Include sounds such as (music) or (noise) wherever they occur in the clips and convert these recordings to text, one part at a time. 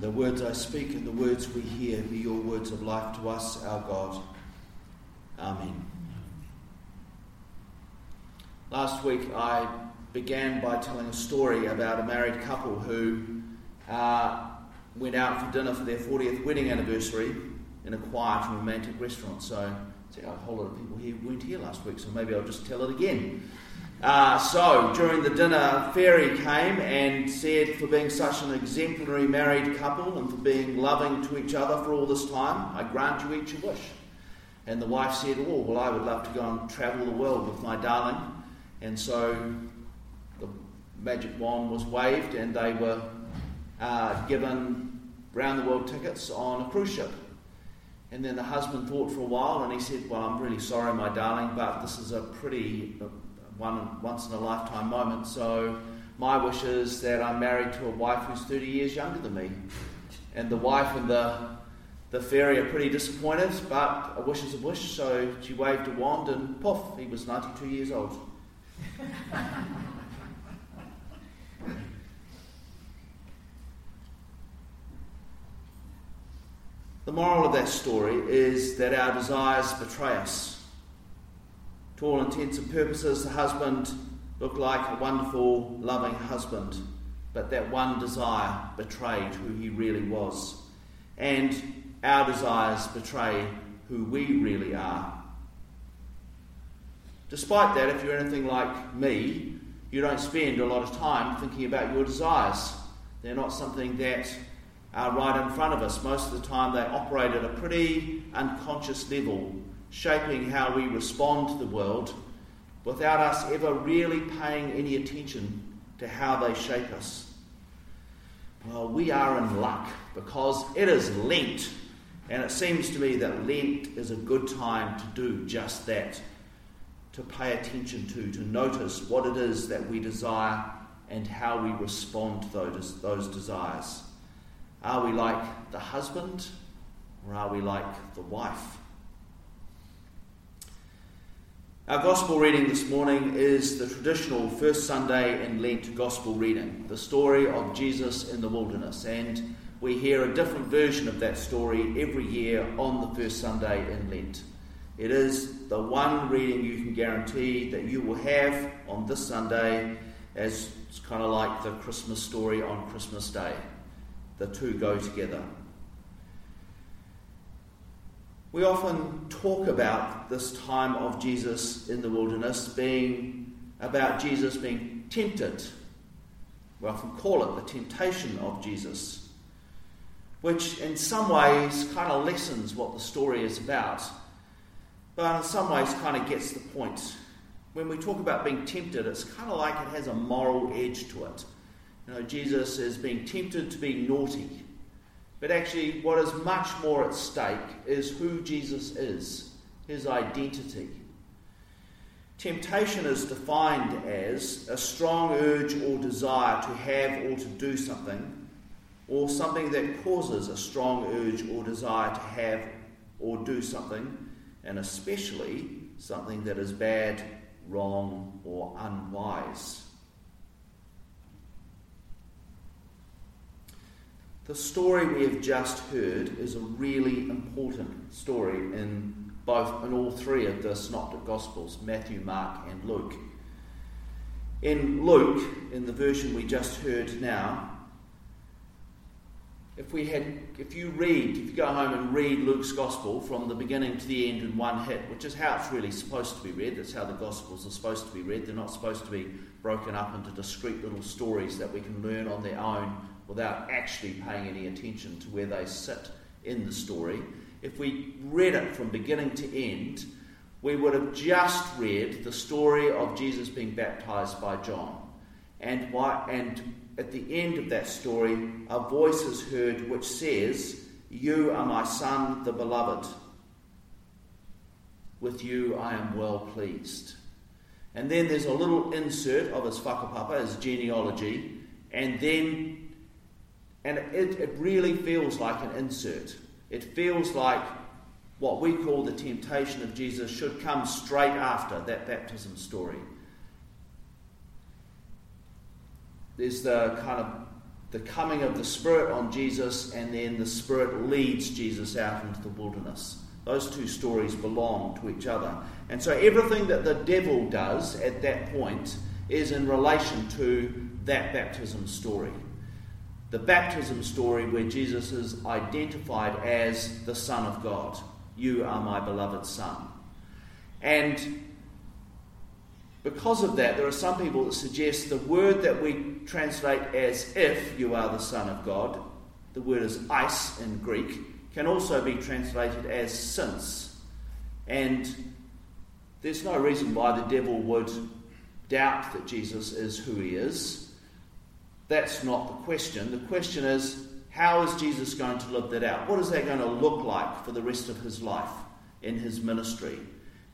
The words I speak and the words we hear be your words of life to us, our God. Amen. Last week I began by telling a story about a married couple who uh, went out for dinner for their 40th wedding anniversary in a quiet and romantic restaurant. So, see, a whole lot of people here weren't here last week, so maybe I'll just tell it again. Uh, so, during the dinner, Fairy came and said, for being such an exemplary married couple and for being loving to each other for all this time, I grant you each a wish. And the wife said, Oh, well, I would love to go and travel the world with my darling. And so the magic wand was waved and they were uh, given round the world tickets on a cruise ship. And then the husband thought for a while and he said, Well, I'm really sorry, my darling, but this is a pretty one once in a lifetime moment. So my wish is that I'm married to a wife who's 30 years younger than me. And the wife and the the fairy are pretty disappointed, but a wish is a wish. So she waved a wand, and poof, he was 92 years old. (laughs) the moral of that story is that our desires betray us. To all intents and purposes, the husband looked like a wonderful, loving husband, but that one desire betrayed who he really was. And our desires betray who we really are. Despite that, if you're anything like me, you don't spend a lot of time thinking about your desires. They're not something that are right in front of us. Most of the time, they operate at a pretty unconscious level shaping how we respond to the world without us ever really paying any attention to how they shape us. Well, we are in luck because it is Lent, and it seems to me that Lent is a good time to do just that to pay attention to, to notice what it is that we desire and how we respond to those, desires. Are we like the husband or are we like the wife? Our gospel reading this morning is the traditional first Sunday in Lent gospel reading, the story of Jesus in the wilderness. And we hear a different version of that story every year on the first Sunday in Lent. It is the one reading you can guarantee that you will have on this Sunday, as it's kind of like the Christmas story on Christmas Day. The two go together. We often talk about this time of Jesus in the wilderness being about Jesus being tempted. We often call it the temptation of Jesus, which in some ways kind of lessens what the story is about, but in some ways kind of gets the point. When we talk about being tempted, it's kind of like it has a moral edge to it. You know, Jesus is being tempted to be naughty. But actually, what is much more at stake is who Jesus is, his identity. Temptation is defined as a strong urge or desire to have or to do something, or something that causes a strong urge or desire to have or do something, and especially something that is bad, wrong, or unwise. The story we have just heard is a really important story in both in all three of the synoptic gospels, Matthew, Mark, and Luke. In Luke, in the version we just heard now, if we had if you read, if you go home and read Luke's gospel from the beginning to the end in one hit, which is how it's really supposed to be read, that's how the gospels are supposed to be read. They're not supposed to be broken up into discrete little stories that we can learn on their own without actually paying any attention to where they sit in the story. If we read it from beginning to end, we would have just read the story of Jesus being baptized by John. And, why, and at the end of that story, a voice is heard which says, You are my son, the beloved. With you I am well pleased. And then there's a little insert of his whakapapa, his genealogy, and then and it, it really feels like an insert. It feels like what we call the temptation of Jesus should come straight after that baptism story. There's the kind of the coming of the Spirit on Jesus, and then the Spirit leads Jesus out into the wilderness. Those two stories belong to each other. And so everything that the devil does at that point is in relation to that baptism story. The baptism story where Jesus is identified as the Son of God. You are my beloved Son. And because of that, there are some people that suggest the word that we translate as if you are the Son of God, the word is eis in Greek, can also be translated as since. And there's no reason why the devil would doubt that Jesus is who he is. That's not the question. The question is, how is Jesus going to live that out? What is that going to look like for the rest of his life in his ministry?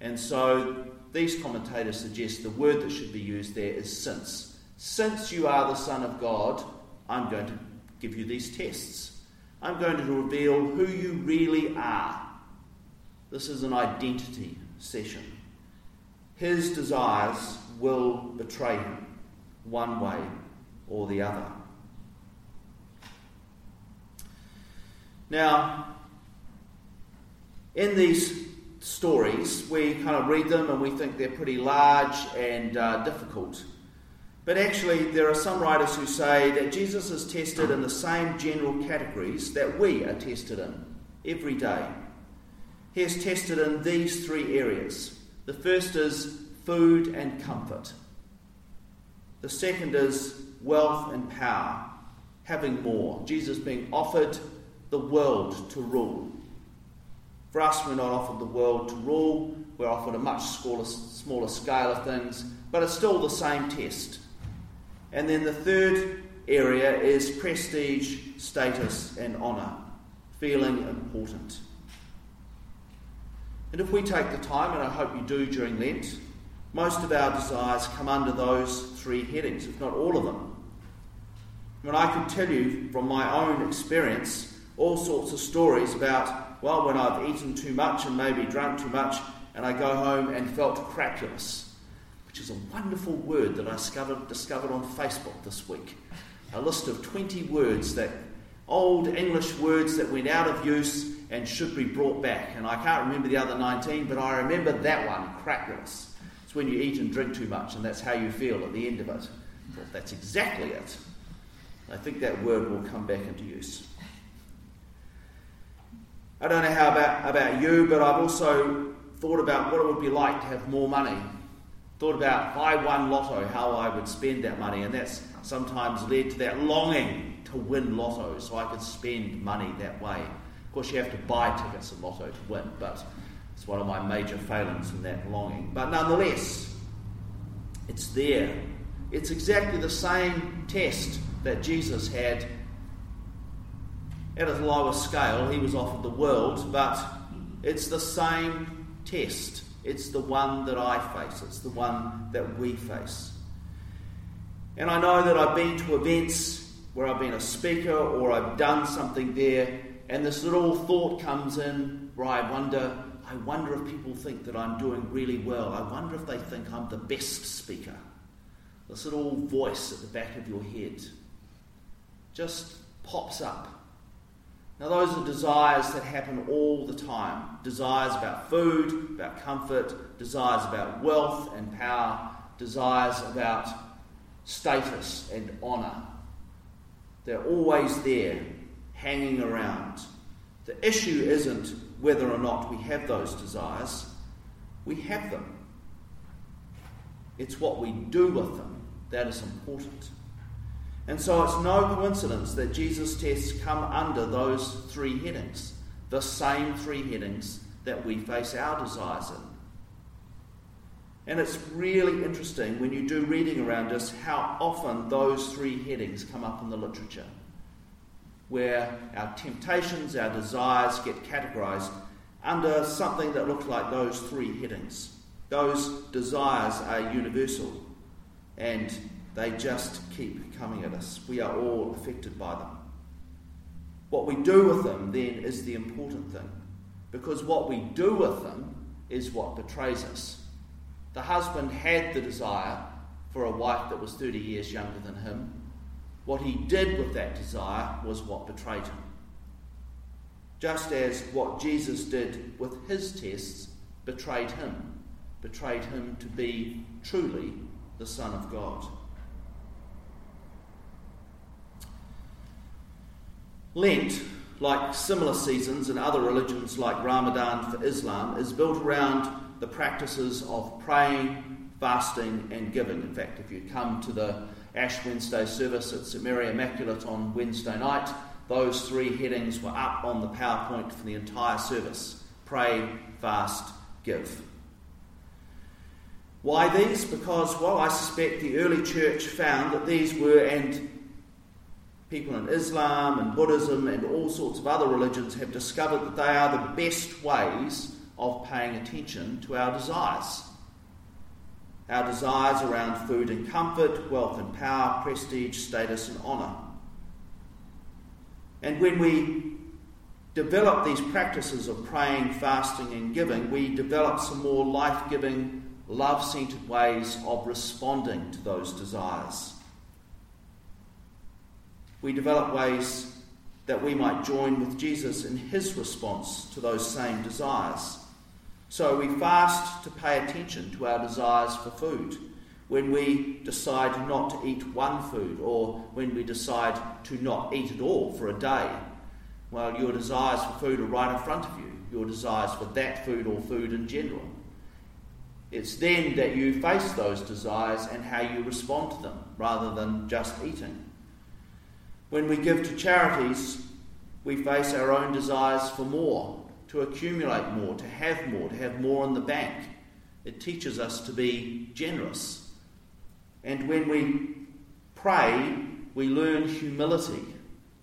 And so these commentators suggest the word that should be used there is since. Since you are the Son of God, I'm going to give you these tests. I'm going to reveal who you really are. This is an identity session. His desires will betray him one way or the other. Now, in these stories, we kind of read them and we think they're pretty large and uh, difficult. But actually, there are some writers who say that Jesus is tested in the same general categories that we are tested in every day. He is tested in these three areas. The first is food and comfort, the second is wealth and power, having more. Jesus being offered the world to rule. For us, we're not offered the world to rule, we're offered a much smaller, smaller scale of things, but it's still the same test. And then the third area is prestige, status, and honour, feeling important. And if we take the time, and I hope you do during Lent, most of our desires come under those three headings, if not all of them. When I can tell you from my own experience all sorts of stories about, well, when I've eaten too much and maybe drunk too much, and I go home and felt crapulous which is a wonderful word that I discovered, discovered on Facebook this week. A list of 20 words that old English words that went out of use and should be brought back. And I can't remember the other 19, but I remember that one, crapulous. It's when you eat and drink too much, and that's how you feel at the end of it. Well, that's exactly it. I think that word will come back into use. I don't know how about, about you, but I've also thought about what it would be like to have more money thought about if I won lotto, how I would spend that money, and that's sometimes led to that longing to win lotto so I could spend money that way. Of course, you have to buy tickets of lotto to win, but it's one of my major failings in that longing. But nonetheless, it's there. It's exactly the same test that Jesus had at a lower scale. He was offered the world, but it's the same test. It's the one that I face, it's the one that we face. And I know that I've been to events where I've been a speaker or I've done something there, and this little thought comes in where I wonder, I wonder if people think that I'm doing really well. I wonder if they think I'm the best speaker. This little voice at the back of your head just pops up now, those are desires that happen all the time desires about food, about comfort, desires about wealth and power, desires about status and honour. They're always there, hanging around. The issue isn't whether or not we have those desires, we have them. It's what we do with them that is important. And so it's no coincidence that Jesus' tests come under those three headings, the same three headings that we face our desires in. And it's really interesting when you do reading around us how often those three headings come up in the literature, where our temptations, our desires get categorized under something that looks like those three headings. Those desires are universal and they just keep coming at us. We are all affected by them. What we do with them then is the important thing, because what we do with them is what betrays us. The husband had the desire for a wife that was 30 years younger than him. what he did with that desire was what betrayed him. Just as what Jesus did with his tests betrayed him, betrayed him to be truly the Son of God. Lent, like similar seasons in other religions like Ramadan for Islam, is built around the practices of praying, fasting, and giving. In fact, if you come to the Ash Wednesday service at St Mary Immaculate on Wednesday night, those three headings were up on the PowerPoint for the entire service pray, fast, give. Why these? Because, well, I suspect the early church found that these were, and people in Islam and Buddhism and all sorts of other religions have discovered that they are the best ways of paying attention to our desires. Our desires around food and comfort, wealth and power, prestige, status and honour. And when we develop these practices of praying, fasting, and giving, we develop some more life giving, love centered ways of responding to those desires. We develop ways that we might join with Jesus in his response to those same desires. So we fast to pay attention to our desires for food. When we decide not to eat one food, or when we decide to not eat at all for a day, well, your desires for food are right in front of you, your desires for that food or food in general. It's then that you face those desires and how you respond to them, rather than just eating. When we give to charities, we face our own desires for more, to accumulate more, to have more, to have more in the bank. It teaches us to be generous. And when we pray, we learn humility.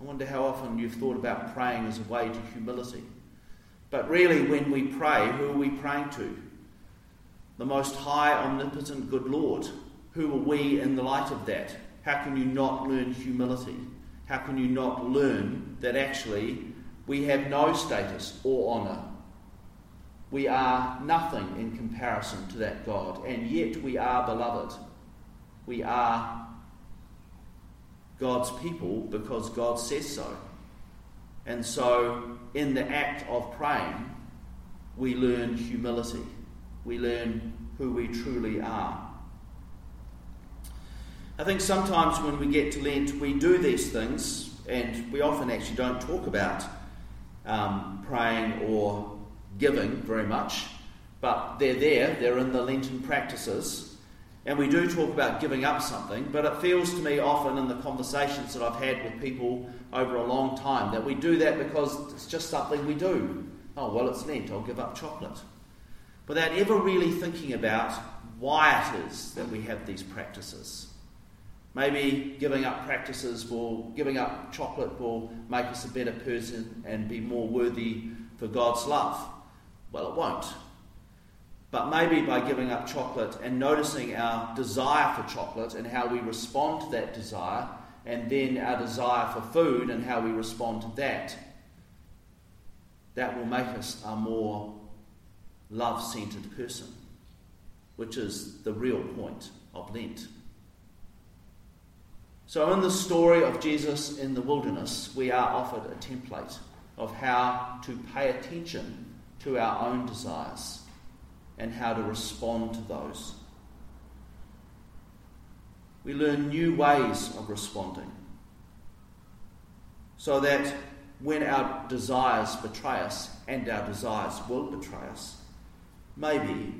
I wonder how often you've thought about praying as a way to humility. But really, when we pray, who are we praying to? The Most High, Omnipotent, Good Lord. Who are we in the light of that? How can you not learn humility? How can you not learn that actually we have no status or honour. We are nothing in comparison to that God, and yet we are beloved. We are God's people because God says so. And so, in the act of praying, we learn humility. We learn who we truly are. I think sometimes when we get to Lent, we do these things, and we often actually don't talk about um, praying or giving very much, but they're there, they're in the Lenten practices. And we do talk about giving up something, but it feels to me often in the conversations that I've had with people over a long time that we do that because it's just something we do. Oh, well, it's Lent, I'll give up chocolate. Without ever really thinking about why it is that we have these practices. Maybe giving up practices will, giving up chocolate will make us a better person and be more worthy for God's love. Well, it won't. But maybe by giving up chocolate and noticing our desire for chocolate and how we respond to that desire, and then our desire for food and how we respond to that, that will make us a more love centered person, which is the real point of Lent. So, in the story of Jesus in the wilderness, we are offered a template of how to pay attention to our own desires and how to respond to those. We learn new ways of responding so that when our desires betray us, and our desires will betray us, maybe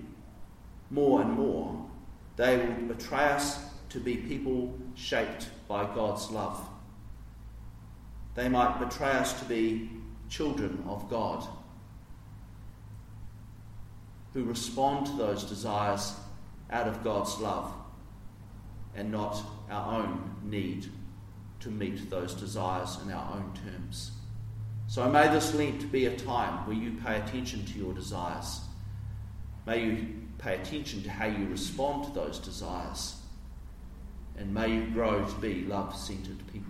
more and more, they will betray us to be people shaped by God's love. They might betray us to be children of God who respond to those desires out of God's love and not our own need to meet those desires in our own terms. So may this Lent be a time where you pay attention to your desires. May you pay attention to how you respond to those desires and may you grow to be love centered people.